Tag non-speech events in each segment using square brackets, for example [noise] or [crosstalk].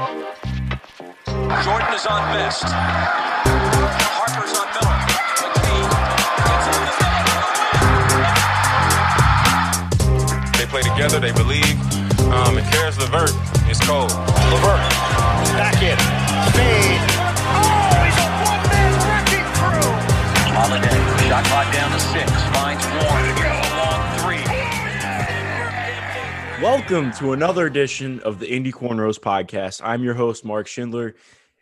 Jordan is on best. Harper's on Miller. McKee. They play together, they believe. Um, and Caris LeVert is cold. LeVert, back in, fade. Oh, he's a one-man wrecking crew. Holiday, shot clock down to six, finds one. Welcome to another edition of the Indy Cornrows podcast. I'm your host, Mark Schindler.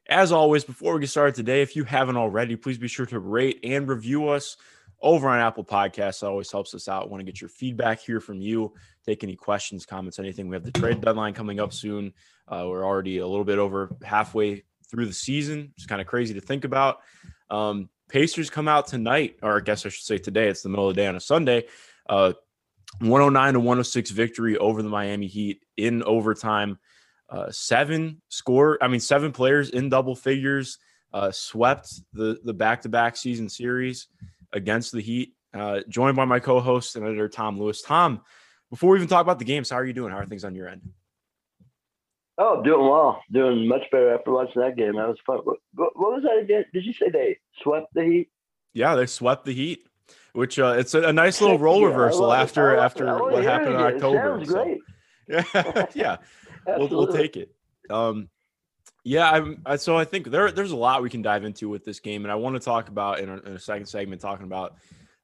As always, before we get started today, if you haven't already, please be sure to rate and review us over on Apple Podcasts. It always helps us out. want to get your feedback here from you. Take any questions, comments, anything. We have the trade deadline coming up soon. Uh, we're already a little bit over halfway through the season. It's kind of crazy to think about. Um, Pacers come out tonight, or I guess I should say today. It's the middle of the day on a Sunday. Uh, 109 to 106 victory over the Miami Heat in overtime. Uh, seven score, I mean, seven players in double figures uh, swept the the back to back season series against the Heat. Uh, joined by my co host and editor Tom Lewis. Tom, before we even talk about the games, how are you doing? How are things on your end? Oh, doing well. Doing much better after watching that game. That was fun. What, what, what was that again? Did you say they swept the Heat? Yeah, they swept the Heat, which uh, it's a, a nice little role Yeah, reversal it. after after it. I wanna what hear happened in October. so- Yeah, [laughs] yeah, we'll, we'll take it. Um, yeah, I'm. I, so I think there there's a lot we can dive into with this game, and I want to talk about in a, in a second segment, talking about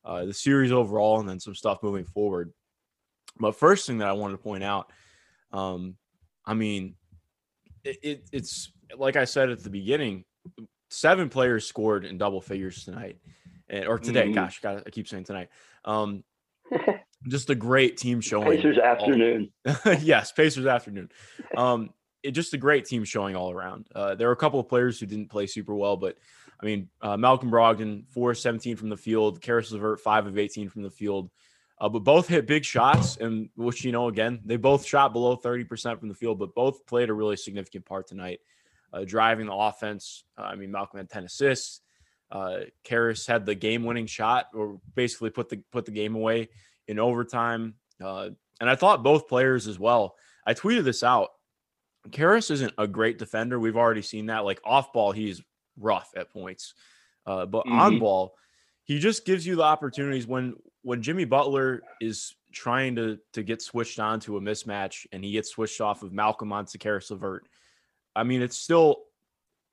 uh, the series overall, and then some stuff moving forward. But first thing that I wanted to point out, um, I mean, it, it, it's like I said at the beginning, seven players scored in double figures tonight, and, or today. Mhm. Gosh, God, I keep saying tonight. Um, [laughs] just a great team showing. Pacers [laughs] afternoon. yes, Pacers afternoon. Um, it just a great team showing all around. Uh, there were a couple of players who didn't play super well, but I mean, uh, Malcolm Brogdon, 4 17 from the field, Caris LeVert, five of 18 from the field. Uh, but both hit big shots, and which you know, again, they both shot below 30% from the field, but both played a really significant part tonight, uh, driving the offense. Uh, I mean, Malcolm had 10 assists. Uh, Caris had the game-winning shot, or basically put the put the game away in overtime. Uh, and I thought both players as well. I tweeted this out. Caris isn't a great defender. We've already seen that. Like off ball, he's rough at points, uh, but on Mhm. ball, he just gives you the opportunities when when Jimmy Butler is trying to to get switched on to a mismatch and he gets switched off of Malcolm onto Caris LeVert. I mean, it's still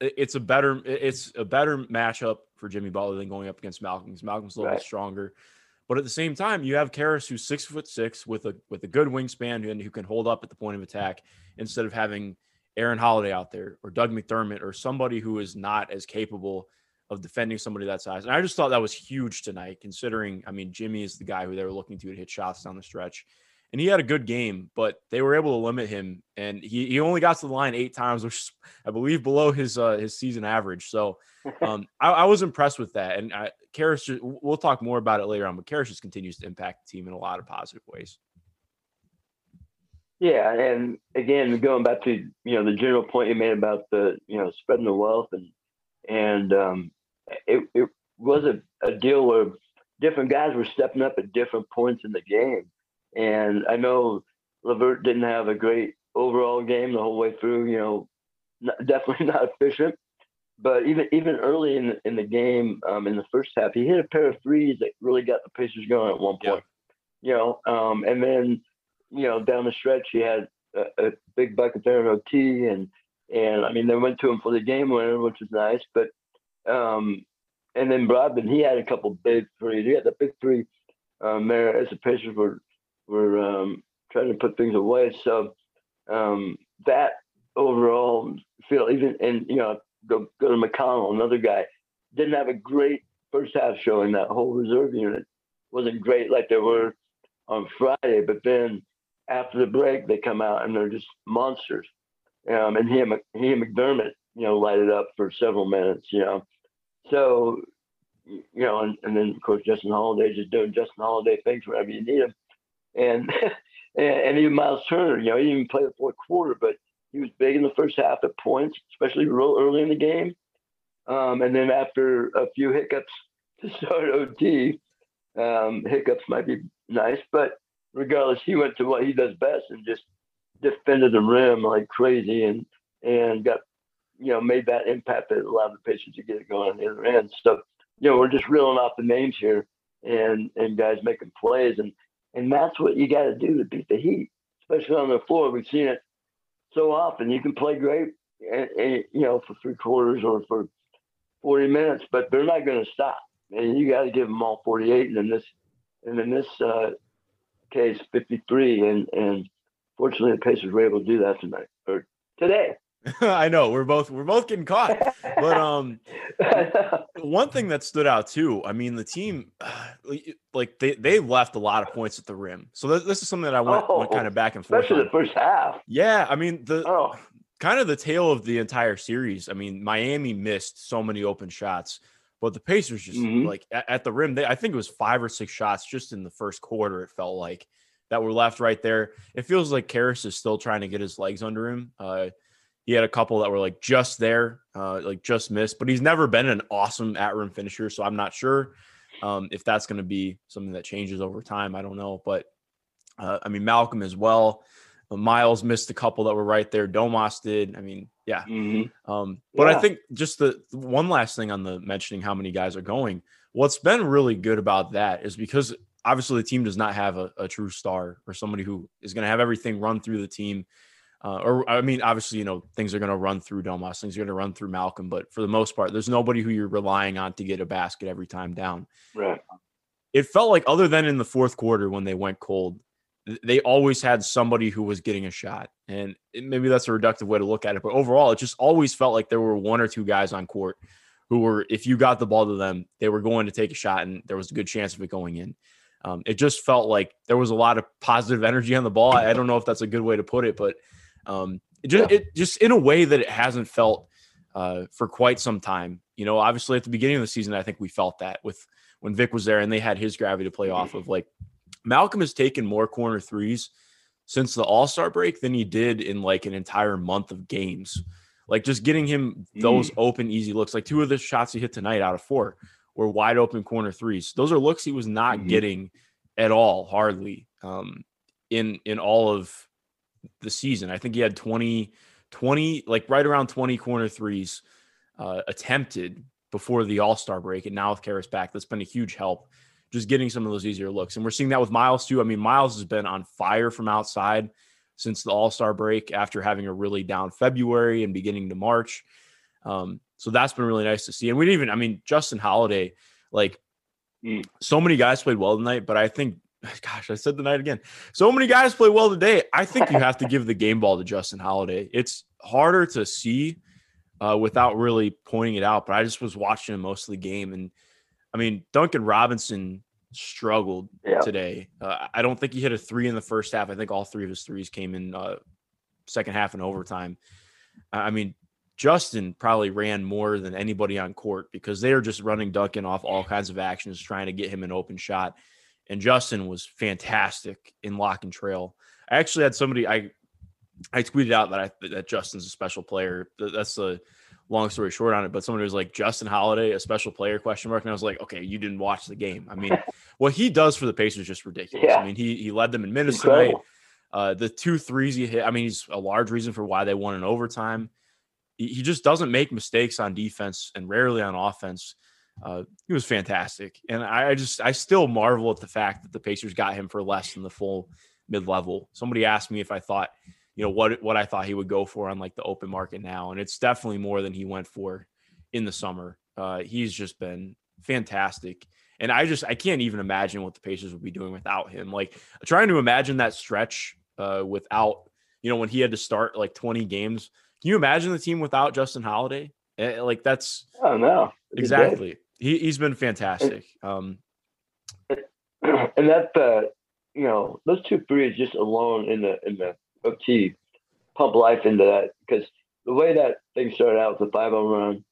it's a better it's a better matchup for Jimmy Butler than going up against Malcolm because Malcolm's a little bit stronger. But at the same time, you have Caris who's six foot six with a with a good wingspan and who can hold up at the point of attack instead of having Aaron Holiday out there or Doug McDermott or somebody who is not as capable of defending somebody that size. And I just thought that was huge tonight, considering I mean Jimmy is the guy who they were looking to to hit shots down the stretch. And he had a good game, but they were able to limit him. And he, he only got to the line eight times, which is, I believe below his uh, his season average. So [laughs] um, I, I was impressed with that. And I, Caris, ju- we'll talk more about it later on, but Caris just continues to impact the team in a lot of positive ways. Yeah, and again, going back to you know the general point you made about the you know spreading the wealth and and um, it it was a, a deal where different guys were stepping up at different points in the game, and I know LeVert didn't have a great overall game the whole way through. You know, not, [laughs] definitely not efficient, but even even early in the, in the game, um, in the first half, he hit a pair of threes that really got the Pacers going at one Yeah. point. You know, um, and then you know, down the stretch, he had a, a big bucket there in OT, and and I mean, they went to him for the game winner, which was nice. But um, and then Brogdon, he had a couple big threes. He had the big three um, there as the Pacers were were um, trying to put things away. So um, that overall feel even and you know go go to McConnell, another guy, didn't have a great first half showing. That whole reserve unit wasn't great like they were on Friday, but then after the break they come out and they're just monsters. Um, and he and, he and McDermott, you know, light it up for several minutes, you know. So, you know, and, and then of course Justin Holiday just doing Justin Holiday things wherever you need him, [laughs] and and, even Miles Turner, you know, he didn't even play the fourth quarter, but he was big in the first half at points, especially real early in the game. Um, and then after a few hiccups [laughs] to start OT, um, hiccups might be nice, but regardless, he went to what he does best and just defended the rim like crazy. And and got you know made that impact that allowed the Pacers to get it going on the other end. So you know we're just reeling off the names here and and guys making plays and and that's what you got to do to beat the Heat, especially on the floor. We've seen it so often. You can play great, and, and you know for three quarters or for 40 minutes, but they're not going to stop. And you got to give them all 48. And in this, and in this uh, case, 53. And and fortunately, the Pacers were able to do that tonight or today. [laughs] I know we're both we're both getting caught, but [laughs] um, one thing that stood out too. I mean, the team, [sighs] like they they left a lot of points at the rim. So this, this is something that I went, Oh, went kind of back and forth. especially on. the first half. Yeah, I mean the Oh, kind of the tail of the entire series. I mean, Miami missed so many open shots, but the Pacers just Mhm. like at, at the rim. They, I think it was five or six shots just in the first quarter. It felt like that were left right there. It feels like Caris is still trying to get his legs under him. Uh, he had a couple that were like just there, uh, like just missed, but he's never been an awesome at rim finisher. So I'm not sure um, if that's going to be something that changes over time. I don't know, but uh, I mean Malcolm as well. Miles missed a couple that were right there. Domas did. I mean, yeah. mhm. Um, but I think just the the one last thing on the mentioning how many guys are going. What's been really good about that is because obviously the team does not have a, a true star or somebody who is going to have everything run through the team. Uh, or I mean, obviously, you know, things are going to run through Domas, things are going to run through Malcolm, but for the most part, there's nobody who you're relying on to get a basket every time down. Right. it felt like other than in the fourth quarter when they went cold they always had somebody who was getting a shot. And it- maybe that's a reductive way to look at it but overall it just always felt like there were one or two guys on court who were if you got the ball to them they were going to take a shot and there was a good chance of it going in. Um, it just felt like there was a lot of positive energy on the ball. I I don't know if that's a good way to put it but um, it just Yeah. it just in a way that it hasn't felt uh, for quite some time you know obviously at the beginning of the season i think we felt that with when Vic was there and they had his gravity to play off of. Like Malcolm has taken more corner threes since the All Star break than he did in like an entire month of games. Like just getting him those open, easy looks. Like two of the shots he hit tonight out of four were wide open corner threes. Those are looks he was not Mhm. getting at all, hardly um, in in all of the season. I think he had 20, 20 like right around 20 corner threes uh, attempted before the All Star break, and now with Caris back, that's been a huge help. Just getting some of those easier looks, and we're seeing that with Miles too. I mean, Miles has been on fire from outside since the All Star break after having a really down February and beginning to March. Um, so that's been really nice to see. And we didn't even, I mean, Justin Holiday, like Mm. so many guys played well tonight, but I think, [laughs] gosh, I said the night again. So many guys play well today. I think you have to give the game ball to Justin Holiday. It's harder to see uh, without really pointing it out, but I just was watching most of the game. And I mean, Duncan Robinson struggled Yeah. today. Uh, I don't think he hit a three in the first half. I think all three of his threes came in uh, second half and overtime. I I mean, Justin probably ran more than anybody on court because they are just running Duncan off all kinds of actions, trying to get him an open shot. And Justin was fantastic in lock and trail. I actually had somebody I I tweeted out that I that Justin's a special player. That's a long story short on it, but somebody was like Justin Holiday, a special player question mark, and I was like, okay, you didn't watch the game. I mean, [laughs] what he does for the Pacers is just ridiculous. Yeah. I mean, he he led them in minutes tonight. Uh, the two threes he hit, I mean, he's a large reason for why they won in overtime. He, he just doesn't make mistakes on defense and rarely on offense. Uh, he was fantastic, and I, I just I still marvel at the fact that the Pacers got him for less than the full mid level. Somebody asked me if I thought, you know, what what I thought he would go for on like the open market now, and it's definitely more than he went for in the summer. Uh, he's just been fantastic. And I just I can't even imagine what the Pacers would be doing without him. Like trying to imagine that stretch uh, without, you know, when he had to start like 20 games. Can you imagine the team without Justin Holiday? Eh, Like that's I don't know. Exactly. He he's been fantastic. Um, [clears throat] and that uh, you know those two threes just alone in the in the OT pump life into that because the way that thing started out with the 5-0 run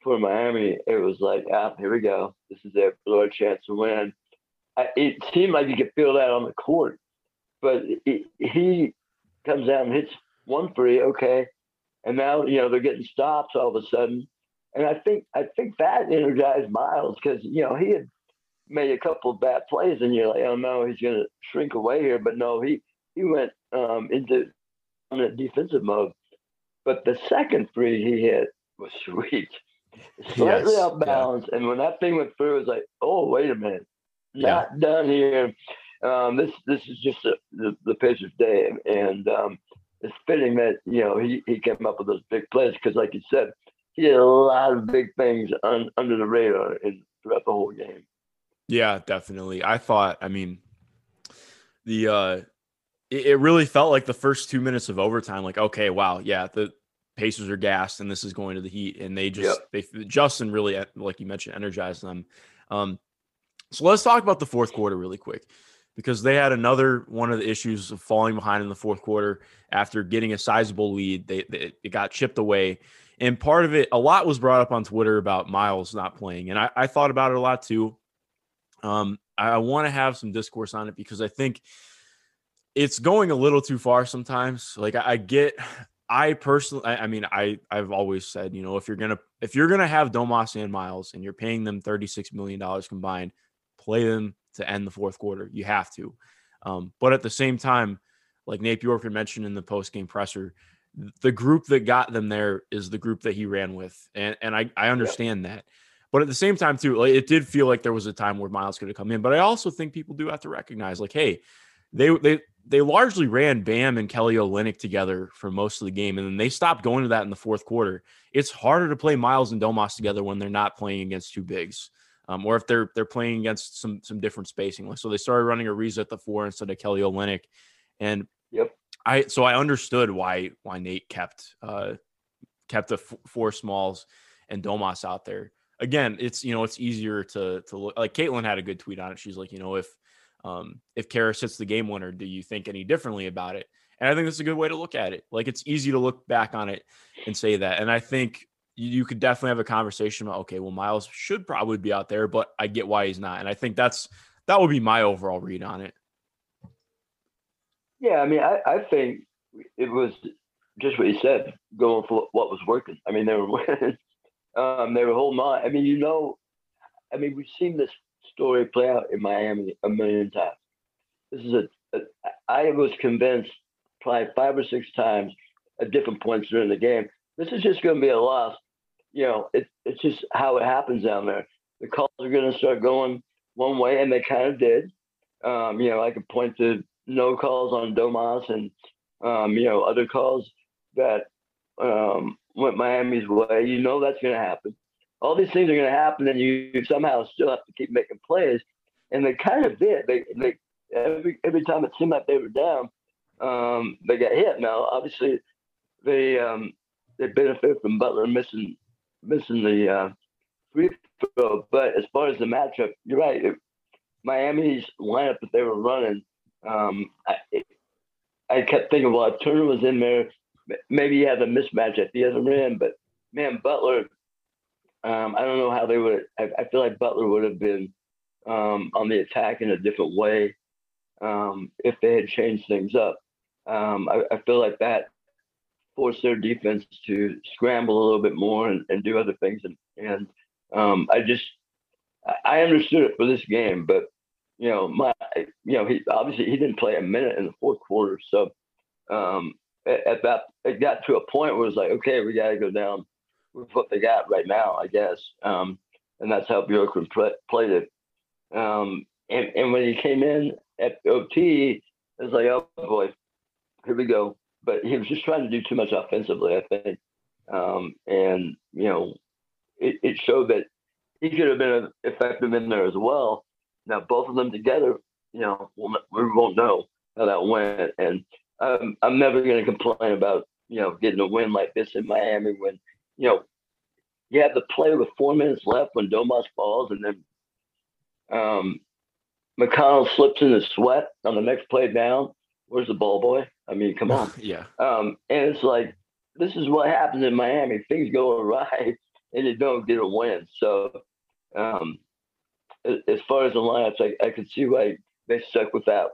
for Miami, it was like, ah, here we go. This is their blow chance to win. I, it seemed like you could feel that on the court, but it, he comes out and hits one three, okay, and now you know they're getting stops all of a sudden, and I think I think that energized Miles because you know he had made a couple of bad plays, and you're like, oh no, he's going to shrink away here. But no, he he went um, into on a defensive mode, But the second free he hit was [laughs] sweet, slightly Yes, off balance, and when that thing went through, it was like, oh wait a minute, Yeah. not done here. Um, this this is just a, the the Pacers' day, and um, it's fitting that you know he, he came up with those big plays because, like you said, he did a lot of big things un, under the radar throughout the whole game. Yeah, definitely. I thought, I mean, the uh it, it really felt like the first two minutes of overtime, like, okay, wow, yeah, the Pacers are gassed and this is going to the heat. And they just they Justin really like you mentioned, energized them. Um so let's talk about the fourth quarter really quick because they had another one of the issues of falling behind in the fourth quarter after getting a sizable lead. They, they it got chipped away. And part of it, a lot was brought up on Twitter about Miles not playing. And I, I thought about it a lot too. Um, I, want to have some discourse on it because I think it's going a little too far sometimes. Like I, I get, I personally, I, I mean, I I've always said, you know, if you're gonna if you're gonna have Domas and Miles and you're paying them thirty six million dollars combined, play them to end the fourth quarter. You have to. Um, but at the same time, like Nate Bjork mentioned in the post game presser, the group that got them there is the group that he ran with, and and I I understand that. But at the same time, too, like, it did feel like there was a time where Miles could have come in. But I also think people do have to recognize, like, hey, they they they largely ran Bam and Kelly Olynyk together for most of the game, and then they stopped going to that in the fourth quarter. It's harder to play Miles and Domas together when they're not playing against two bigs, um, or if they're they're playing against some some different spacing. Like so, they started running Ariza at the four instead of Kelly Olynyk, and Yep. I so I understood why why Nate kept uh kept the f- four smalls and Domas out there. Again, it's you know it's easier to to look like Caitlin had a good tweet on it. She's like, you know, if um if Caris hits the game winner, do you think any differently about it? And I think that's a good way to look at it. Like it's easy to look back on it and say that. And I think you, you could definitely have a conversation about okay, well Miles should probably be out there, but I get why he's not. And I think that's that would be my overall read on it. Yeah, I mean, I, I think it was just what you said, going for what was working. I mean, they were [laughs] winning. Um, they were holding on. I mean, you know, I mean, we've seen this story play out in Miami a million times. This is a, a I was convinced probably five or six times at different points during the game. This is just going to be a loss. You know, it, it's just how it happens down there. The calls are going to start going one way, and they kind of did. Um, you know, I could point to no calls on Domas and um, you know other calls that um, went Miami's way. You know that's going to happen. All these things are going to happen, and you somehow still have to keep making plays. And they kind of did. They, they every every time it seemed like they were down, um, they got hit. Now, obviously, they um, they benefit from Butler missing missing the uh, free throw. But as far as the matchup, you're right. Miami's lineup that they were running um, I, I kept thinking, well, if Turner was in there, maybe he had a mismatch at the other end. But man, Butler, um, I don't know how they would. I, I feel like Butler would have been um, on the attack in a different way um, if they had changed things up. Um, I, I, feel like that forced their defense to scramble a little bit more and, and do other things. And, and um, I just, I understood it for this game, but you know, my, you know, he obviously he didn't play a minute in the fourth quarter. So um, at, at, that, it got to a point where it was like, okay, we got to go down with what they got right now, I guess. Um, and that's how play, played it. Um, and, and when he came in at OT, it was like, oh boy, here we go. But he was just trying to do too much offensively, I think. Um, and, you know, it, it showed that he could have been effective in there as well. Now, both of them together, you know, we'll, we won't know how that went. And um, I'm never going to complain about, you know, getting a win like this in Miami when, you know, you have the play with four minutes left when Domas falls and then um, McConnell slips in the sweat on the next play down. Where's the ball boy? I mean, come on. [laughs] yeah. Um, and it's like, this is what happens in Miami. Things go awry [laughs] and you don't get a win. So, um, as far as the lineups, I, I could see why they stuck with that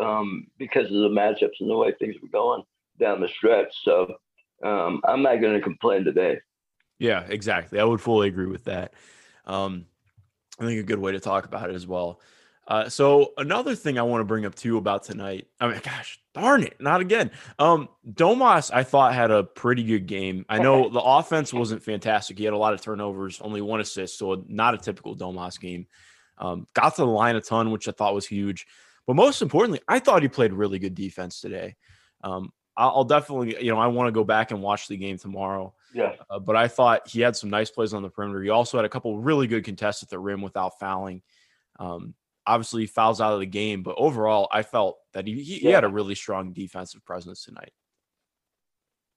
um, because of the matchups and the way things were going down the stretch. So um, I'm not going to complain today. Yeah, exactly. I would fully agree with that. Um, I think a good way to talk about it as well. Uh, so another thing I want to bring up too about tonight. I mean, gosh, darn it, not again. Um, Domas, I thought had a pretty good game. I know the [laughs] offense wasn't fantastic. He had a lot of turnovers, only one assist, so not a typical Domas game. Um, got to the line a ton, which I thought was huge. But most importantly, I thought he played really good defense today. Um, I'll, I'll definitely, you know, I want to go back and watch the game tomorrow. Yeah. Uh, but I thought he had some nice plays on the perimeter. He also had a couple really good contests at the rim without fouling. Um, obviously, he fouls out of the game, but overall, I felt that he, he, he had a really strong defensive presence tonight.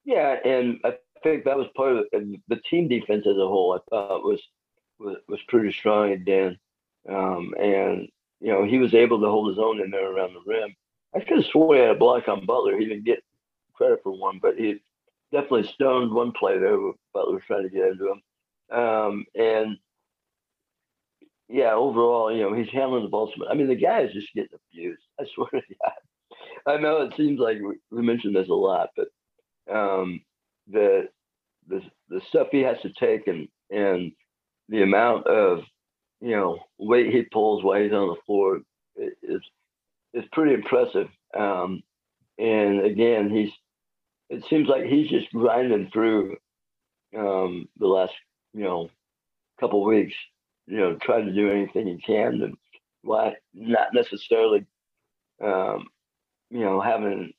Yeah, and I think that was part of the, the team defense as a whole. I thought was was, was pretty strong again, um, and you know he was able to hold his own in there around the rim. I could have swore he had a block on Butler. He didn't get credit for one, but he definitely stoned one play there. Butler was trying to get into him, um, and yeah, overall, you know, he's handling the ball. I mean, the guy is just getting abused. I [laughs] swear to God. I know it seems like we, we mentioned this a lot, but um, the the the stuff he has to take and and the amount of you know weight he pulls while he's on the floor is is pretty impressive. Um, and again, he's it seems like he's just grinding through um, the last you know couple weeks. You know, trying to do anything he can, and why not necessarily um, you know having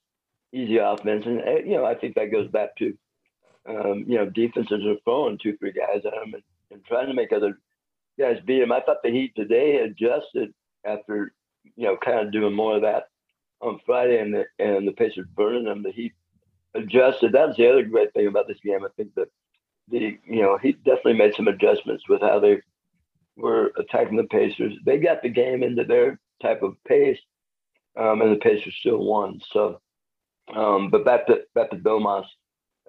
easy offense. And eh, you know, I think that goes back to um, you know defenses are throwing two, three guys at him and, and trying to make other guys beat him. I thought the Heat today adjusted after you know kind of doing more of that on Friday, and the and the Pacers burning them. The Heat adjusted. That's the other great thing about this game. I think that the you know he definitely made some adjustments with how they were attacking the Pacers. They got the game into their type of pace, um, and the Pacers still won. So, um, but back to back to Domas,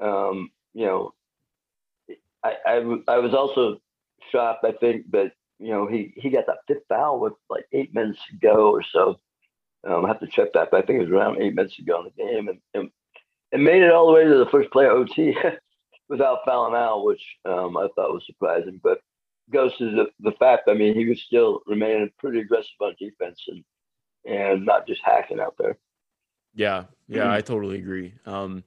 um, you know, I, I I was also shocked. I think but you know he he got that fifth foul with like eight minutes to go or so. Um, I have to check that, but I think it was around eight minutes to go in the game, and, and and made it all the way to the first play of OT [laughs] without fouling out, which um, I thought was surprising. But goes to the, the fact, I mean, he was still remaining pretty aggressive on defense and and not just hacking out there. Yeah, yeah, I [clears throat] totally agree. Um,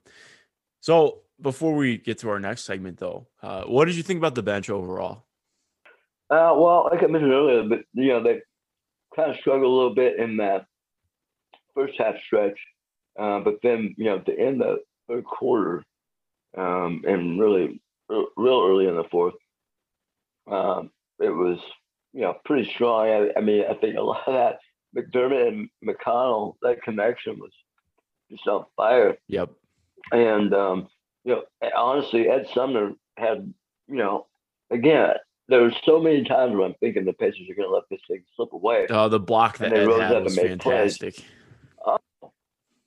so before we get to our next segment, though, uh, what did you think about the bench overall? Uh, well, like I mentioned earlier, but you know they kind of struggled a little bit in that first half stretch, uh, but then you know at the end of the third quarter, um, and really real early in the fourth, um, it was you know pretty strong. I, I, mean, I think a lot of that McDermott and McConnell that connection was just on fire. Yep. And um, you know, honestly, Ed Sumner had you know, again, there were so many times where I'm thinking the Pacers are going to let this thing slip away. Oh, the block that they Ed had was fantastic. Oh,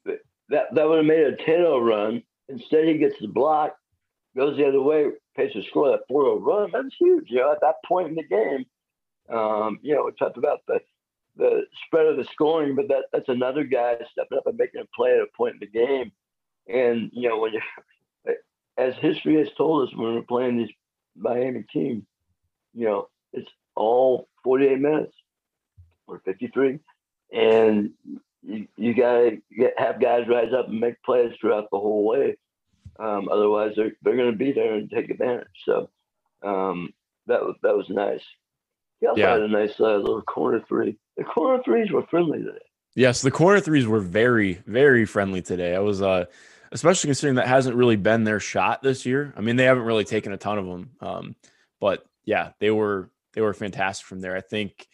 that that would have made a 10-0 run. Instead, he gets the block, goes the other way. Pacers score that 4-0 run. That's huge. You know, at that point in the game, um, you know, we talked about the the spread of the scoring, but that that's another guy stepping up and making a play at a point in the game. And you know, when you [laughs] as history has told us when we're playing these Miami teams, you know, it's all 48 minutes or 53. And you, you got to have guys rise up and make plays throughout the whole way. Um, otherwise, they're, they're going to be there and take advantage. So um, that, was, that was nice. He also yeah. had a nice uh, little corner three. The corner threes were friendly today. Yes, the corner threes were very, very friendly today. I was, uh, especially considering that hasn't really been their shot this year. I mean, they haven't really taken a ton of them, um, but yeah, they were they were fantastic from there. I think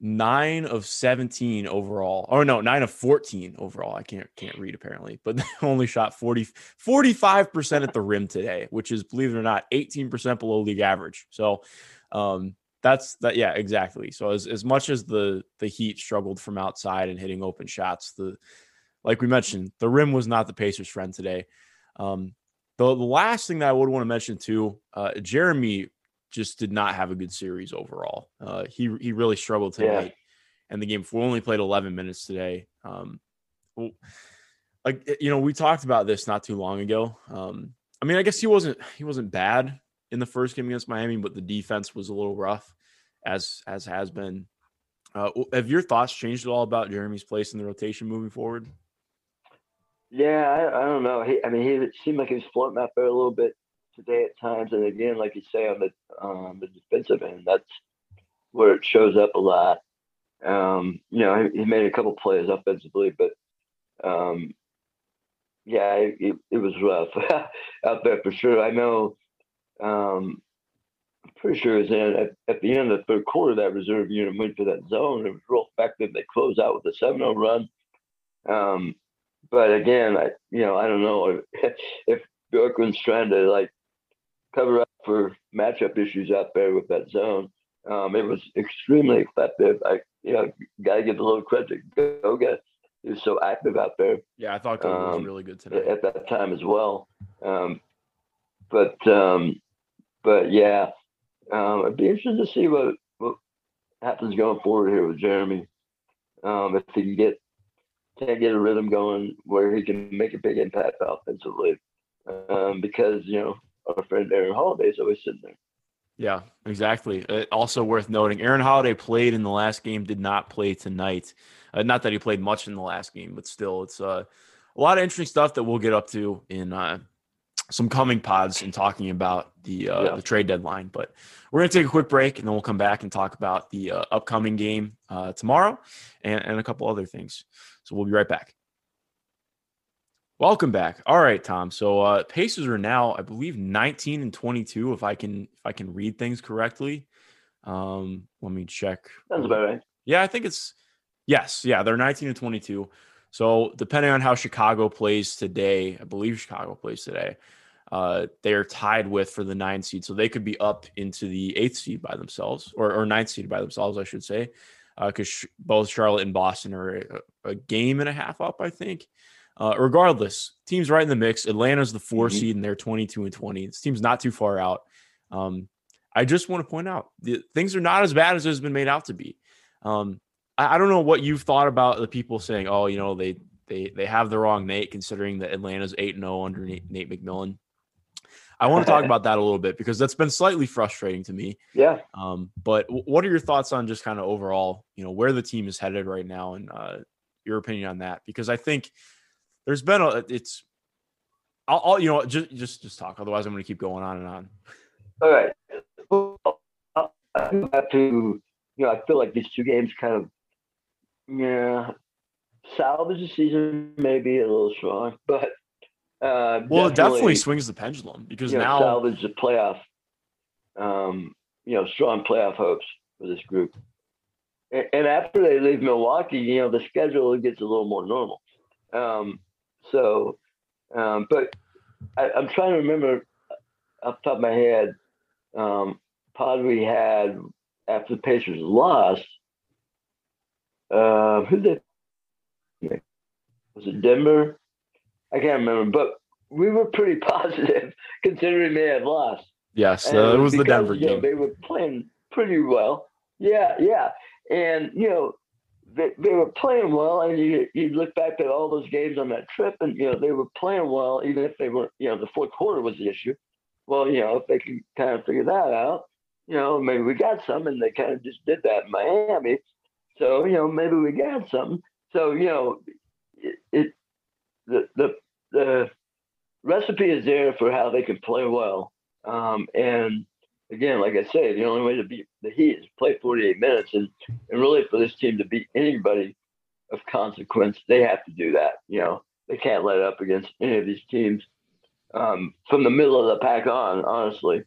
nine of 17 overall or no nine of 14 overall. I can't can't read apparently but [laughs] they only shot 40 45% at the rim today which is believe it or not 18% below league average. So um that's that yeah exactly. So as, as much as the the heat struggled from outside and hitting open shots the like we mentioned the rim was not the pacers friend today. Um the, the last thing that i would want to mention too uh jeremy just did not have a good series overall. Uh, he he really struggled tonight, yeah. and the game we only played 11 minutes today. Um, like you know, we talked about this not too long ago. Um, I mean, I guess he wasn't he wasn't bad in the first game against Miami, but the defense was a little rough, as as has been. Uh, have your thoughts changed at all about Jeremy's place in the rotation moving forward? Yeah, I, I don't know. He, I mean, he seemed like he was floating out there a little bit today at times, and again, like you say on the um, the defensive end, that's where it shows up a lot. Um, you know, he, he, made a couple plays offensively, but um, yeah, it, it, was rough [laughs] out there for sure. I know. Um, I'm pretty sure it was in at, at, the end of the third quarter that reserve unit went for that zone. It was real effective. They closed out with a 7-0 run. Um, but again, I you know I don't know [laughs] if, if Bjorkgren's trying to like cover up for matchup issues out there with that zone. Um, it was extremely effective. I you know got to give a little credit to Goga. Was so active out there. Yeah, I thought Goga um, was really good today at that time as well. Um, but um, but yeah, um, it'd be interesting to see what what happens going forward here with Jeremy. Um, if he can get can't get a rhythm going where he can make a big impact offensively, um, because you know our friend Aaron Holiday is always sitting there. Yeah, exactly. Uh, also worth noting, Aaron Holiday played in the last game, did not play tonight. Uh, not that he played much in the last game, but still, it's uh, a lot of interesting stuff that we'll get up to in uh, some coming pods and talking about the uh, yeah. the trade deadline. But we're gonna take a quick break, and then we'll come back and talk about the uh, upcoming game uh, tomorrow and, and a couple other things. So we'll be right back. Welcome back. All right, Tom. So uh Pacers are now, I believe, 19 and 22, if I can if I can read things correctly. Um, let me check. Sounds about right. Yeah, I think it's yes, yeah, they're 19 and 22. So depending on how Chicago plays today, I believe Chicago plays today. Uh, they are tied with for the nine seed, so they could be up into the eighth seed by themselves, or, or ninth seed by themselves, I should say, because uh, sh- both Charlotte and Boston are a, a, game and a half up, I think. Uh, regardless, teams right in the mix. Atlanta's the 4 mm-hmm. seed, and they're twenty-two and twenty. This team's not too far out. Um, I just want to point out the, things are not as bad as it's been made out to be. Um, I, I don't know what you've thought about the people saying, "Oh, you know, they they they have the wrong Nate," considering that Atlanta's eight and zero oh under Nate, Nate McMillan. I want to talk about that a little bit because that's been slightly frustrating to me. Yeah. Um, but what are your thoughts on just kind of overall, you know, where the team is headed right now and uh, your opinion on that? Because I think there's been a, it's, I'll, I'll you know, just, just, just talk. Otherwise I'm going to keep going on and on. All right. Well, I have to, you know, I feel like these two games kind of, yeah, salvage the season maybe a little strong, but uh, well, it definitely swings the pendulum because you know, now salvage the playoff, um, you know, strong playoff hopes for this group. And, and, after they leave Milwaukee, you know, the schedule gets a little more normal. Um, so, um, but I, am trying to remember off the top of my head, um, pod we had after the Pacers lost. Uh, who did? Was it Denver? I can't remember, but we were pretty [laughs] positive considering they had lost. Yes, uh, it was the Denver game. Know, they were playing pretty well. Yeah, yeah, and you know they, they were playing well, and you you look back at all those games on that trip, and you know they were playing well, even if they were you know the fourth quarter was the issue. Well, you know if they can kind of figure that out, you know maybe we got some, and they kind of just did that in Miami. So you know maybe we got some. So you know it, it the the the recipe is there for how they can play well. Um, and again, like I say, the only way to beat the Heat is play 48 minutes. And, and really, for this team to beat anybody of consequence, they have to do that. You know, they can't let up against any of these teams um, from the middle of the pack on, honestly.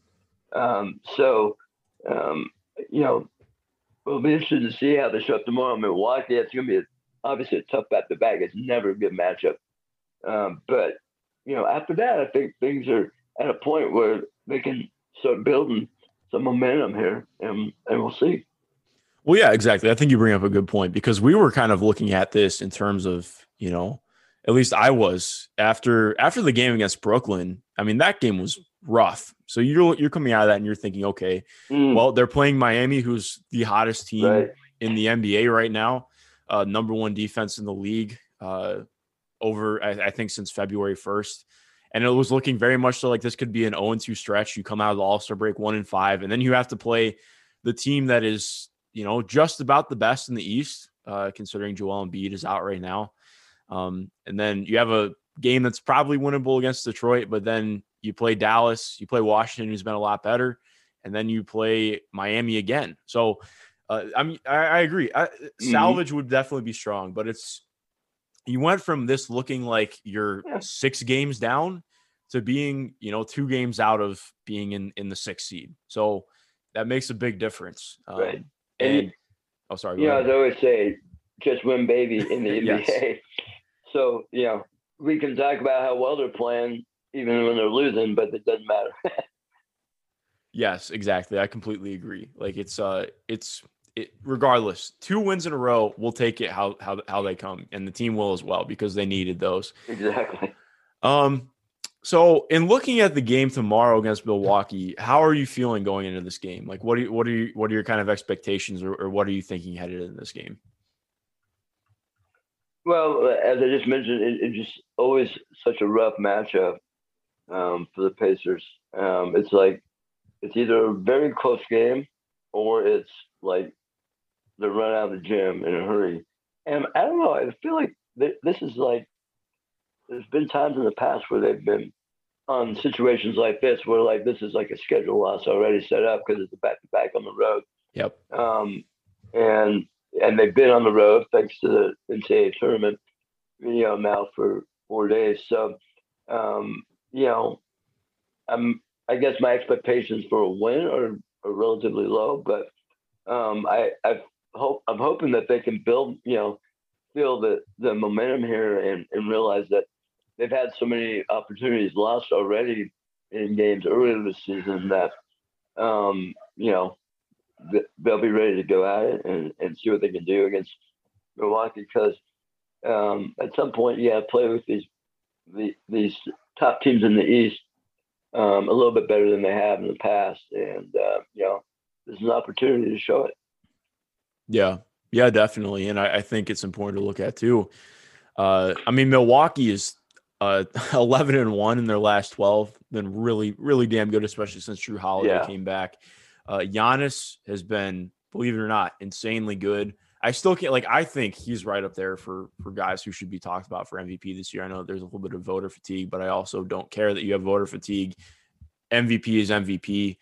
Um, so, um, you know, we'll be interested to see how they show up tomorrow in Milwaukee. It's going to be a, obviously a tough bat to bag. It's never a good matchup um, but you know, after that, I think things are at a point where they can start building some momentum here, and and we'll see. Well, yeah, exactly. I think you bring up a good point because we were kind of looking at this in terms of you know, at least I was after after the game against Brooklyn. I mean, that game was rough. So you're you're coming out of that and you're thinking, okay, mm. well, they're playing Miami, who's the hottest team right. in the NBA right now, uh, number one defense in the league. Uh, over, I, I think, since February 1st. And it was looking very much so like this could be an 0 2 stretch. You come out of the All Star break one and five, and then you have to play the team that is you know, just about the best in the East, uh, considering Joel Embiid is out right now. Um, and then you have a game that's probably winnable against Detroit, but then you play Dallas, you play Washington, who's been a lot better, and then you play Miami again. So, uh, I mean, I, I agree. I, Mm-hmm. Salvage would definitely be strong, but it's you went from this looking like you're Yeah. six games down to being, you know, two games out of being in in the sixth seed. So that makes a big difference. Um, Right. And, And- oh, sorry. yeah I always say, just win, baby, in the [laughs] Yes. NBA. So, you know, we can talk about how well they're playing, even when they're losing, but it doesn't matter. [laughs] Yes, exactly. I completely agree. Like it's uh it's it, regardless, two wins in a row, we'll take it how how how they come, and the team will as well because they needed those. exactly. Um, so in looking at the game tomorrow against Milwaukee, how are you feeling going into this game? Like, what do you, what are you, what are your kind of expectations, or, or what are you thinking headed in this game? Well, as I just mentioned, it, it's just always such a rough matchup um, for the Pacers. Um, it's like it's either a very close game or it's like they run out of the gym in a hurry. And I don't know. I feel like th- this is like there's been times in the past where they've been on situations like this where like this is like a schedule loss already set up because it's a back to back on the road Yep. um, and and they've been on the road thanks to the NCAA tournament, you know, now for four days. So, um, you know, I'm I guess my expectations for a win are, are relatively low, but um, I I hope I'm hoping that they can build, you know, feel the the momentum here and and realize that they've had so many opportunities lost already in games earlier this season that um, you know they'll be ready to go at it and, and see what they can do against Milwaukee because um, at some point, yeah, play with these the, these top teams in the East um, a little bit better than they have in the past, and uh, you know, there's an opportunity to show it. Yeah. Yeah, definitely. And I, I think it's important to look at too. Uh, I mean, Milwaukee is uh, [laughs] 11 and 1 in their last 12. Been really, really damn good, especially since Jrue Holiday Yeah. came back. Uh, Giannis has been, believe it or not, insanely good. I still can't like. I think he's right up there for for guys who should be talked about for MVP this year. I know there's a little bit of voter fatigue, but I also don't care that you have voter fatigue. MVP is MVP.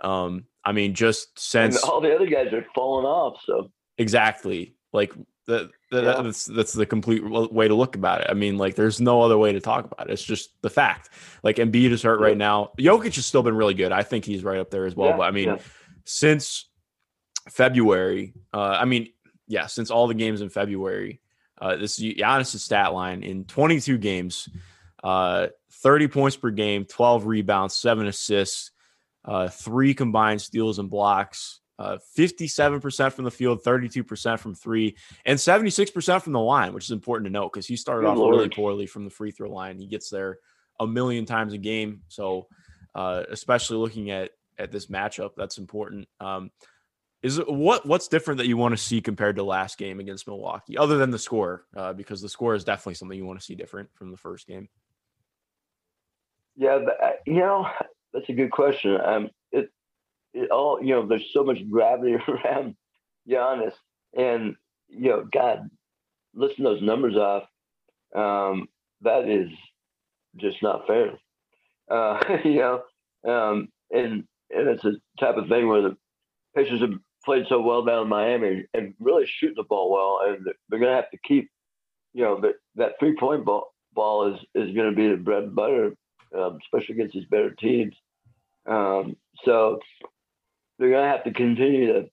Um, I mean, just And since all the other guys are falling off, so Exactly. Like the, the Yeah. that's that's the complete way to look about it. I mean, like there's no other way to talk about it. It's just the fact. Like Embiid is hurt Yeah. right now. Jokic has still been really good. I think he's right up there as well. Yeah, but I mean, since February, uh, I mean, yeah, since all the games in February, uh, this is Giannis' stat line in 22 games, uh, 30 points per game, 12 rebounds, seven assists, uh, three combined steals and blocks, uh, 57% from the field, 32% from three, and 76% from the line, which is important to note because he started Good off really poorly from the free throw line. He gets there a million times a game. So, uh, especially looking at at this matchup, that's important. Um, is it what what's different that you want to see compared to last game against Milwaukee, other than the score? Uh, because the score is definitely something you want to see different from the first game. Yeah, uh, you know, that's a good question. Um, it, it all, you know, there's so much gravity [laughs] around Giannis, and you know, God, listen those numbers off. Um, that is just not fair. Uh, [laughs] you know, um, and and it's a type of thing where the Pacers have played so well down in Miami and really shooting the ball well, and they're going to have to keep, you know, that that three point ball ball is is going to be the bread and butter um, especially against these better teams. Um, so they're going to have to continue to,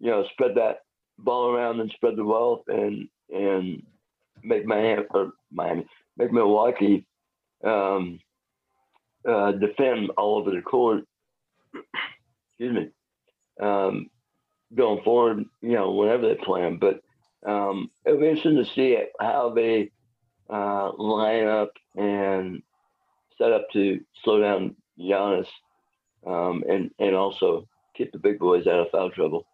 you know, spread that ball around and spread the wealth and and make Miami or Miami make Milwaukee um, uh, defend all over the court. [clears throat] Excuse me. Um, going forward, you know, whenever they play them, but um, it'll be interesting to see how they uh, line up and set up to slow down Giannis um, and and also keep the big boys out of foul trouble.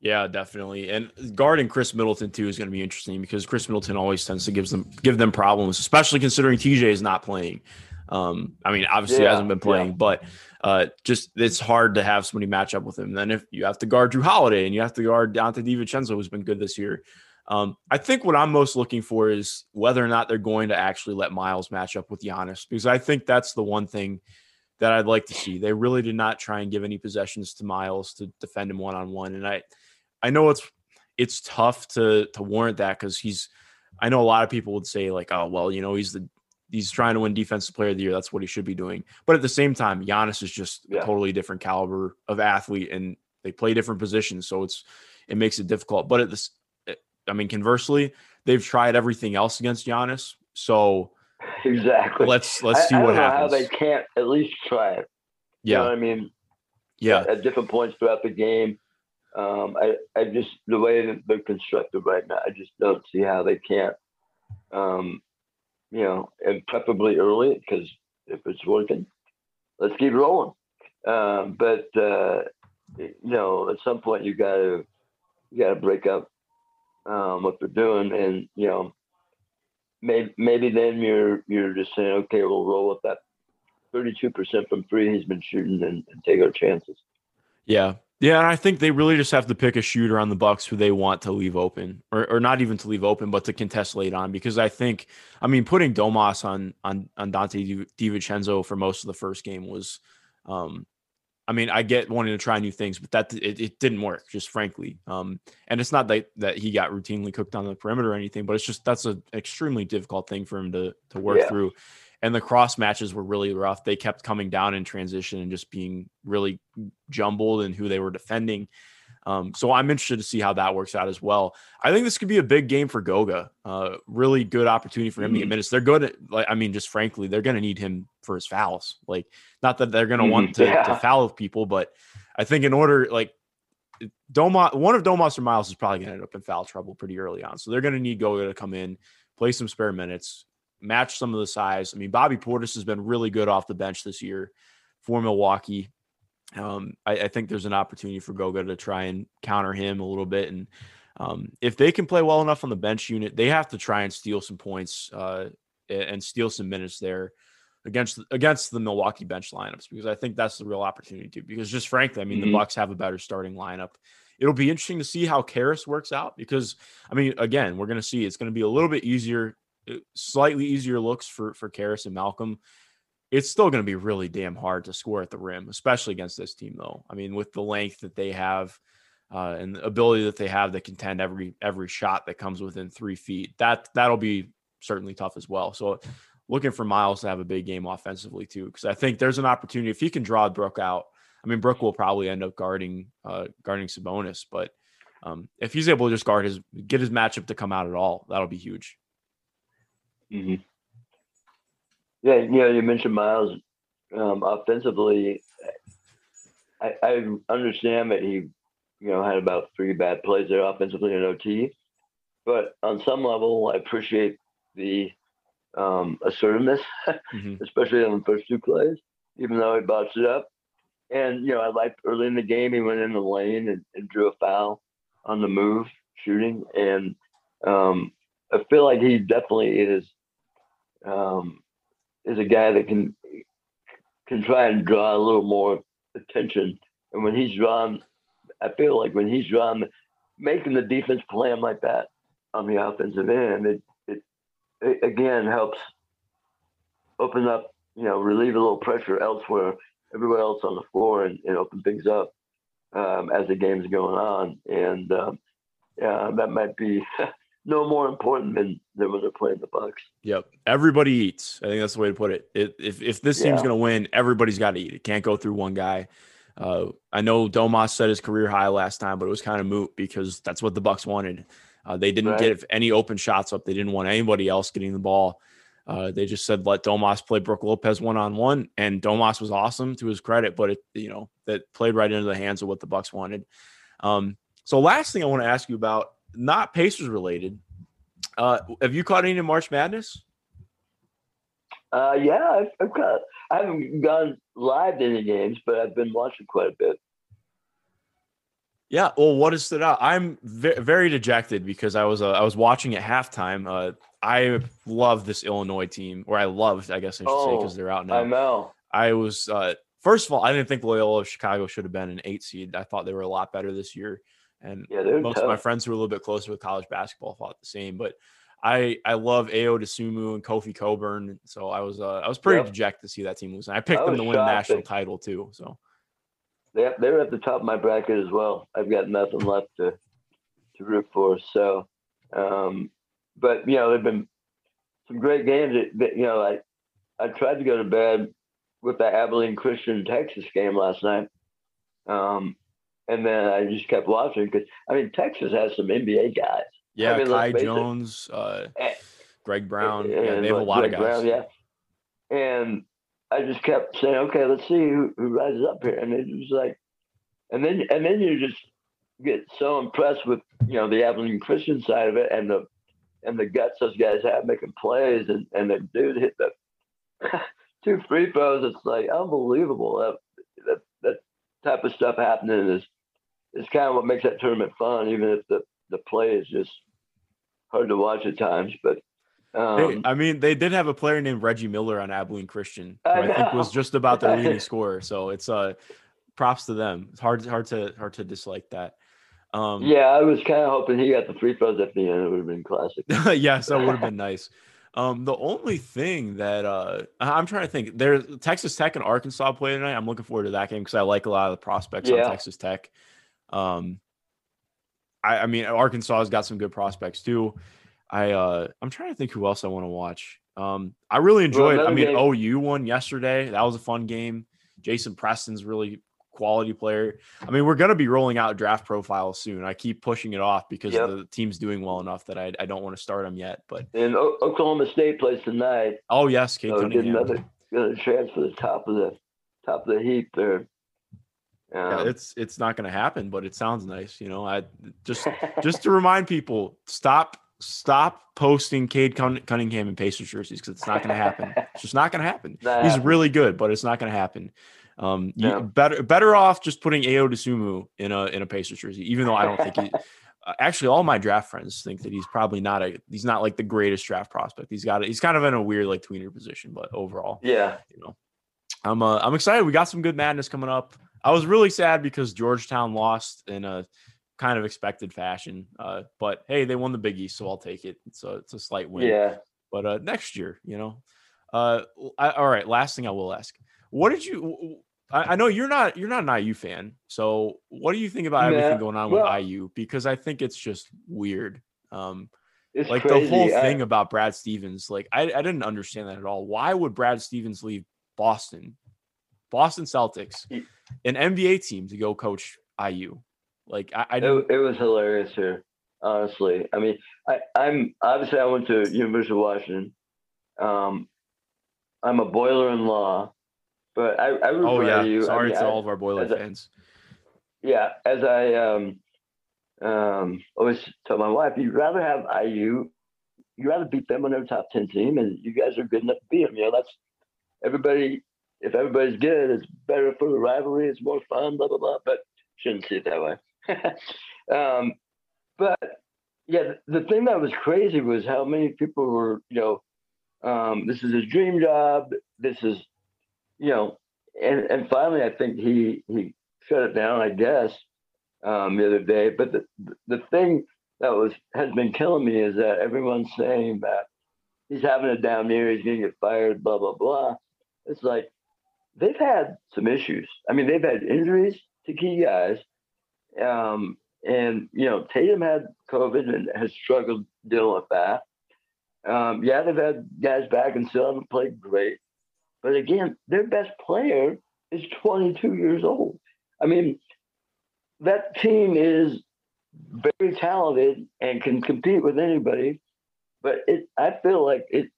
Yeah, definitely. And guarding Khris Middleton too is going to be interesting because Khris Middleton always tends to give them give them problems, especially considering TJ is not playing. Um, I mean, obviously he Yeah, hasn't been playing, yeah. but uh, just it's hard to have somebody match up with him. And Then if you have to guard Jrue Holiday and you have to guard Donte DiVincenzo, who's been good this year. Um, I think what I'm most looking for is whether or not they're going to actually let Miles match up with Giannis, because I think that's the one thing that I'd like to see. They really did not try and give any possessions to Miles to defend him one on one, and I, I know it's it's tough to to warrant that because he's. I know a lot of people would say like, oh well, you know, he's the he's trying to win defensive player of the year. That's what he should be doing. But at the same time, Giannis is just Yeah. a totally different caliber of athlete, and they play different positions, so it's it makes it difficult. But at this, I mean, conversely, they've tried everything else against Giannis. So [laughs] Exactly. let's let's see I what don't know happens. How they can't at least try it. You know yeah, what I mean? yeah, At different points throughout the game. Um, I, I just the way that they're constructed right now, I just don't see how they can't. Um, you know, and preferably early because if it's working, let's keep rolling. Um, but uh, you know, at some point you gotta you gotta break up um, what they're doing, and you know, maybe maybe then you're you're just saying, okay, we'll roll with that 32% from three he's been shooting and, and take our chances. yeah, yeah. And I think they really just have to pick a shooter on the Bucks who they want to leave open, or or not even to leave open, but to contest late on. Because I think, I mean, putting Domas on on on Donte Di- DiVincenzo for most of the first game was. Um, I mean, I get wanting to try new things, but that it, it didn't work, just frankly. Um, and it's not that that he got routinely cooked on the perimeter or anything, but it's just that's an extremely difficult thing for him to to work Yeah. through. And the cross matches were really rough. They kept coming down in transition and just being really jumbled in who they were defending. Um, so I'm interested to see how that works out as well. I think this could be a big game for Goga. Uh, really good opportunity for him to get minutes. They're good at, like, I mean, just frankly, they're going to need him for his fouls. Like, not that they're going to Mhm. want to, to foul people, but I think in order, like, Doma, one of Domas or Miles is probably going to end up in foul trouble pretty early on. So they're going to need Goga to come in, play some spare minutes, match some of the size. I mean, Bobby Portis has been really good off the bench this year for Milwaukee. Um, I, I think there's an opportunity for Goga to try and counter him a little bit. And um, if they can play well enough on the bench unit, they have to try and steal some points uh, and steal some minutes there against against the Milwaukee bench lineups because I think that's the real opportunity too. Because just frankly, I mean, Mhm. the Bucks have a better starting lineup. It'll be interesting to see how Caris works out because I mean, again, we're going to see it's going to be a little bit easier, uh, slightly easier looks for for Caris and Malcolm. It's still going to be really damn hard to score at the rim, especially against this team, though. I mean, with the length that they have uh, and the ability that they have to contend every every shot that comes within three feet, that that'll be certainly tough as well. So, looking for Miles to have a big game offensively too, because I think there's an opportunity if he can draw Brook out. I mean, Brook will probably end up guarding uh, guarding Sabonis, but um, if he's able to just guard his get his matchup to come out at all, that'll be huge. Mm-hmm. Yeah, you know, you mentioned Miles um, offensively. I, I understand that he, you know, had about three bad plays there offensively in OT, but on some level, I appreciate the um, assertiveness, Mhm. [laughs] especially on the first two plays, even though he botched it up. And you know, I liked early in the game he went in the lane and, and drew a foul on the move shooting, and um, I feel like he definitely is um, is a guy that can can try and draw a little more attention. And when he's drawn, I feel like when he's drawn, making the defense play him like that on the offensive end, it again helps open up, you know, relieve a little pressure elsewhere, everywhere else on the floor, and, and open things up um, as the game's going on. And um, yeah, that might be [laughs] no more important than, than when they're playing the Bucks. Yep. Everybody eats. I think that's the way to put it. it if if this team's Yeah. going to win, everybody's got to eat. It can't go through one guy. Uh, I know Domas set his career high last time, but it was kind of moot because that's what the Bucks wanted. Uh, they didn't Right. get any open shots up. They didn't want anybody else getting the ball. Uh, they just said let Domas play Brook Lopez one on one, and Domas was awesome to his credit, but it you know that played right into the hands of what the Bucks wanted. Um, so last thing I want to ask you about, not Pacers related. Uh, have you caught any of March Madness? Uh, yeah, I've, I've got. I haven't gone live to any games, but I've been watching quite a bit. Yeah. Well, what has stood out? I'm ve- very dejected because I was uh, I was watching at halftime. Uh, I love this Illinois team, or I loved, I guess I should say, because Oh, they're out now. I now. know. I was uh, first of all, I didn't think Loyola of Chicago should have been an eight seed. I thought they were a lot better this year. And Yeah, most of my friends who are a little bit closer with college basketball thought the same. But I I love Ayo Dosunmu and Kofi Cockburn. So I was uh, I was pretty Yep. dejected to see that team lose. And I picked I them to win shocked national that- title too. So They they're at the top of my bracket as well. I've got nothing left to to root for. So, um, but you know, there've been some great games. That, that, you know, I I tried to go to bed with the Abilene Christian Texas game last night, um, and then I just kept watching because I mean Texas has some NBA guys. yeah, mean, Kai. Jones, uh, Eh, Greg Brown. and- Yeah, they have a lot of guys. Brown, yeah. And I just kept saying, okay, let's see who, who rises up here. And it was like, and then and then you just get so impressed with you know the Abilene Christian side of it and the and the guts those guys have making plays and and the dude hit the [laughs] two free throws. It's like unbelievable. That that that type of stuff happening is is kind of what makes that tournament fun, even if the the play is just hard to watch at times. But um, I mean, they did have a player named Reggie Miller on Abilene Christian, who I I, think was just about their leading [laughs] scorer. So it's uh props to them. It's hard hard to hard to dislike that. Um Yeah, I was kind of hoping he got the free throws at the end. It would have been classic. [laughs] yes, that would have been [laughs] nice. Um, the only thing that uh, I'm trying to think, there's Texas Tech and Arkansas play tonight. I'm looking forward to that game because I like a lot of the prospects Yeah. on Texas Tech. Um, I, I mean, Arkansas has got some good prospects too. I uh, I'm trying to think who else I want to watch. Um, I really enjoyed. I mean, game- OU won yesterday. That was a fun game. Jason Preston's really quality player. I mean, we're gonna be rolling out draft profiles soon. I keep pushing it off because Yep. the team's doing well enough that I, I don't want to start them yet. But And o- Oklahoma State plays tonight. oh yes, Cade So Cunningham. another, another chance for the top of the top of the heap there. Yeah, it's it's not going to happen, but it sounds nice. You know, I just [laughs] just to remind people, stop stop posting Cade Cunningham in Pacers jerseys because it's not going to happen. [laughs] It's just not going to happen. He's really good, but it's not going to happen. Um, you, better better off just putting Ayo Dosunmu in a in a Pacers jersey, even though I don't think he. [laughs] uh, Actually, all my draft friends think that he's probably not a he's not like the greatest draft prospect. He's got a, he's kind of in a weird like tweener position, but overall, yeah, you know, I'm uh, I'm excited. We got some good madness coming up. I was really sad because Georgetown lost in a kind of expected fashion. Uh, but hey, they won the Big East, so I'll take it. So it's a slight win. yeah. But uh, next year, you know. Uh, I, all right. Last thing I will ask: What did you? I, I know you're not you're not an IU fan, so what do you think about Nah, everything going on well- with IU? Because I think it's just weird. Um, It's like crazy. the whole I- thing about Brad Stevens, like I, I didn't understand that at all. Why would Brad Stevens leave Boston, Boston Celtics, an NBA team to go coach IU? Like I, I it, it was hilarious here, honestly. I mean, I, I'm obviously I went to University of Washington. Um, I'm a boiler in law, but I, I root oh yeah. I sorry mean, to I- all of our Boiler fans. yeah, as I um, um, always tell my wife, you'd rather have IU, you'd rather beat them on their top 10 team, and you guys are good enough to beat them. You know, that's everybody, if everybody's good, it's better for the rivalry, it's more fun, blah, blah, blah. But shouldn't see it that way. [laughs] um, but yeah, the thing that was crazy was how many people were, you know, um, this is his dream job. This is, you know, and and finally, I think he he shut it down. I guess um, the other day. But the the thing that was has been killing me is that everyone's saying that he's having a down year. He's going to get fired. Blah blah blah. It's like they've had some issues. I mean, they've had injuries to key guys. Um, and you know, Tatum had COVID and has struggled dealing with that. Um, yeah, they've had guys back and still haven't played great. But again, their best player is 22 years old. I mean, that team is very talented and can compete with anybody. But it, I feel like it,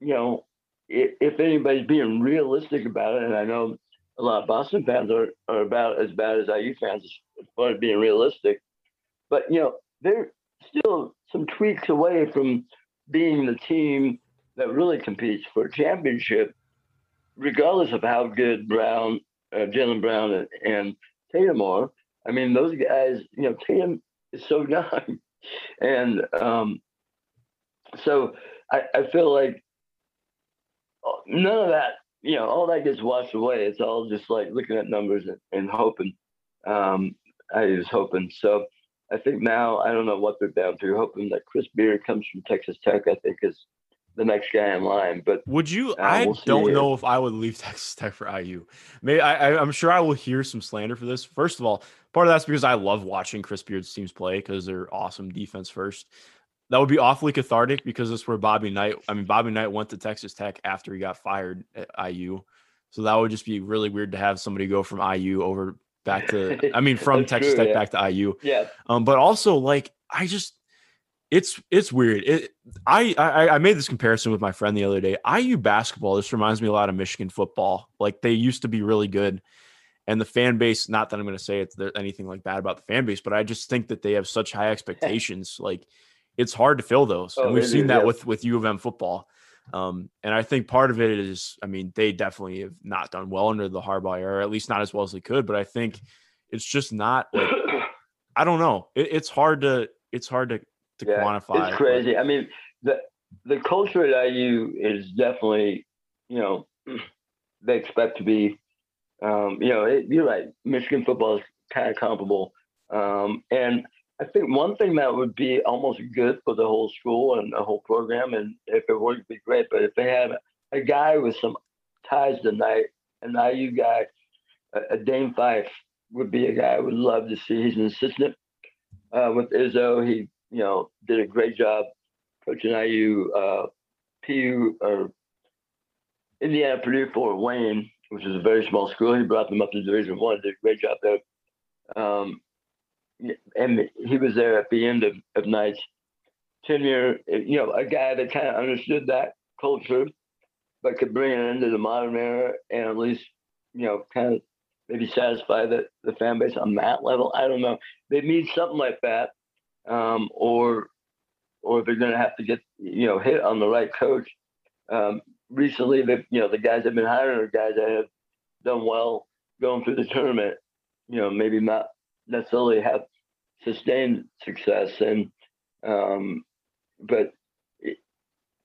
you know, if, if anybody's being realistic about it, and I know a lot of Boston fans are, are about as bad as IU fans as far as being realistic. But you know, they're still some tweaks away from being the team that really competes for a championship, regardless of how good Brown, uh, Jaylen Brown, and, and Tatum are. I mean, those guys, you know, Tatum is so [laughs] young, and um, so I, I feel like uh, none of that you know, all that gets washed away. It's all just like looking at numbers and, and hoping. Um, I was hoping. So I think now I don't know what they're down to. Hoping that Chris Beard comes from Texas Tech. I think is the next guy in line. But would you? Uh, I we'll don't know if I would leave [laughs] Texas Tech for IU. Maybe I, I, I'm sure I will hear some slander for this. First of all, part of that's because I love watching Chris Beard's teams play because they're awesome defense first. That would be awfully cathartic because that's where Bobby Knight. I mean, Bobby Knight went to Texas Tech after he got fired at IU, so that would just be really weird to have somebody go from IU over back to. I mean, [laughs] from Texas true, Tech yeah. back to IU. yeah, Um, but also like I just it's it's weird. It I, I I made this comparison with my friend the other day. IU basketball, this reminds me a lot of Michigan football. Like they used to be really good. And the fan base, not that I'm gonna say it's there anything like bad about the fan base, but I just think that they have such high [laughs] expectations. like it's hard to fill those. Oh, and we've it seen that yeah. with with U of M football. Um, and I think part of it is, I mean, they definitely have not done well under the Harbaugh era, at least not as well as they could. But I think it's just not like I don't know. It, it's hard to it's hard to to Yeah, quantify. It's but- crazy. I mean, the the culture at IU is definitely, you know, they expect to be, um, you know, it, you're right. Michigan football is kind of comparable, um, and I think one thing that would be almost good for the whole school and the whole program, and if it would be great, but if they had a guy with some ties tonight, an IU guy, a, a Dane Fife would be a guy I would love to see. He's an assistant uh, with Izzo. He, you know, did a great job coaching IU, uh, PU or Indiana Purdue Fort Wayne, which is a very small school. He brought them up to Division One. Did a great job there. Um, and he was there at the end of, of Knight's tenure. You know, a guy that kind of understood that culture, but could bring it into the modern era and at least, you know, kind of maybe satisfy the, the fan base on that level. I don't know. They need something like that, um, or or they're going to have to get you know hit on the right coach. Um, recently, the you know the guys that have been hiring are guys that have done well going through the tournament. You know, maybe not necessarily have sustained success, and um, but it-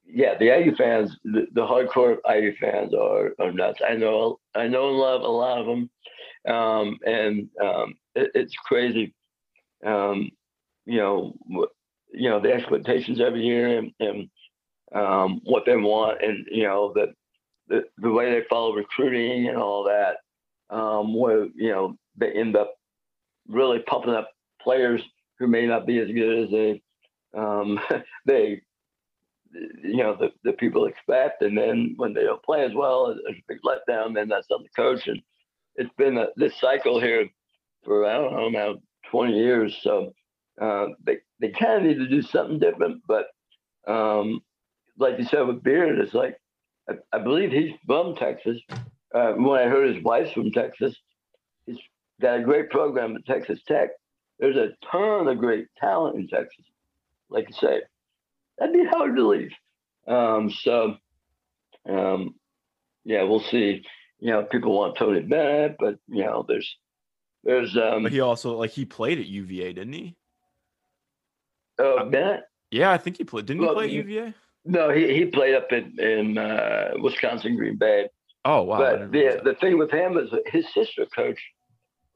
yeah, the IU fans, the, the hardcore IU fans are, are nuts. I know, I know and love a lot of them, um, and um, it, it's crazy. Um, you know, you know the expectations every year and, and um, what they want, and you know that the the way they follow recruiting and all that. Um, where you know they end up really pumping up players who may not be as good as they um, [laughs] they you know the, the people expect. And then when they don't play as well there's a big letdown then that's on the coach. And it's been a, this cycle here for i don't know now 20 years. So uh, they, they kind of need to do something different. But um, like you said with beard it's like i, I believe he's from texas. Uh, when i heard his wife's from texas got a great program at texas tech there's a ton of great talent in texas like you say that'd be hard to leave. Um, so, um, yeah, we'll see. You know, people want Tony Bennett, but you know, there's, there's, um, But he also like he played at UVA, didn't he? oh, Bennett. Yeah, I think he played. Didn't he play at UVA? No, he, he played up in in uh, Wisconsin Green Bay. Oh wow. But the that. the thing with him is his sister coached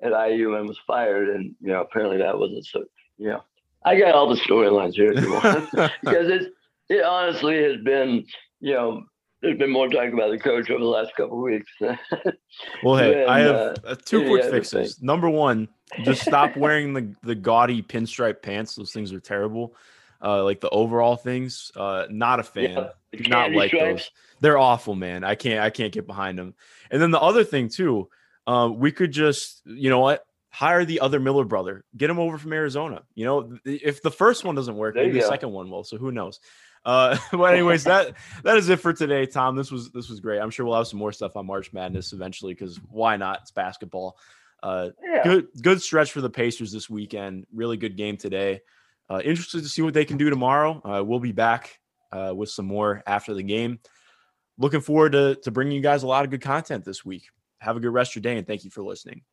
at IU and was fired, and you know, apparently that wasn't so. You know, I got all the storylines here if you want. [laughs] because it's it honestly has been you know there's been more talk about the coach over the last couple of weeks. [laughs] Well, hey, I have uh, two any quick fixes. Number one, just stop [laughs] wearing the the gaudy pinstripe pants. Those things are terrible. Uh, like the overall things. Uh, not a fan. Yeah, Do not like stripes. those. They're awful, man. I can't. I can't get behind them. And then the other thing too, uh, we could just, you know what? Hire the other Miller brother. Get him over from Arizona. You know, if the first one doesn't work, maybe the go. second one will. So who knows? Uh, [laughs] but anyways, that that is it for today, Tom. This was this was great. I'm sure we'll have some more stuff on March Madness eventually because why not? It's basketball. Uh, Yeah. good good stretch for the Pacers this weekend. Really good game today. Uh, interested to see what they can do tomorrow. Uh, we'll be back uh, with some more after the game. Looking forward to to bringing you guys a lot of good content this week. Have a good rest of your day and thank you for listening.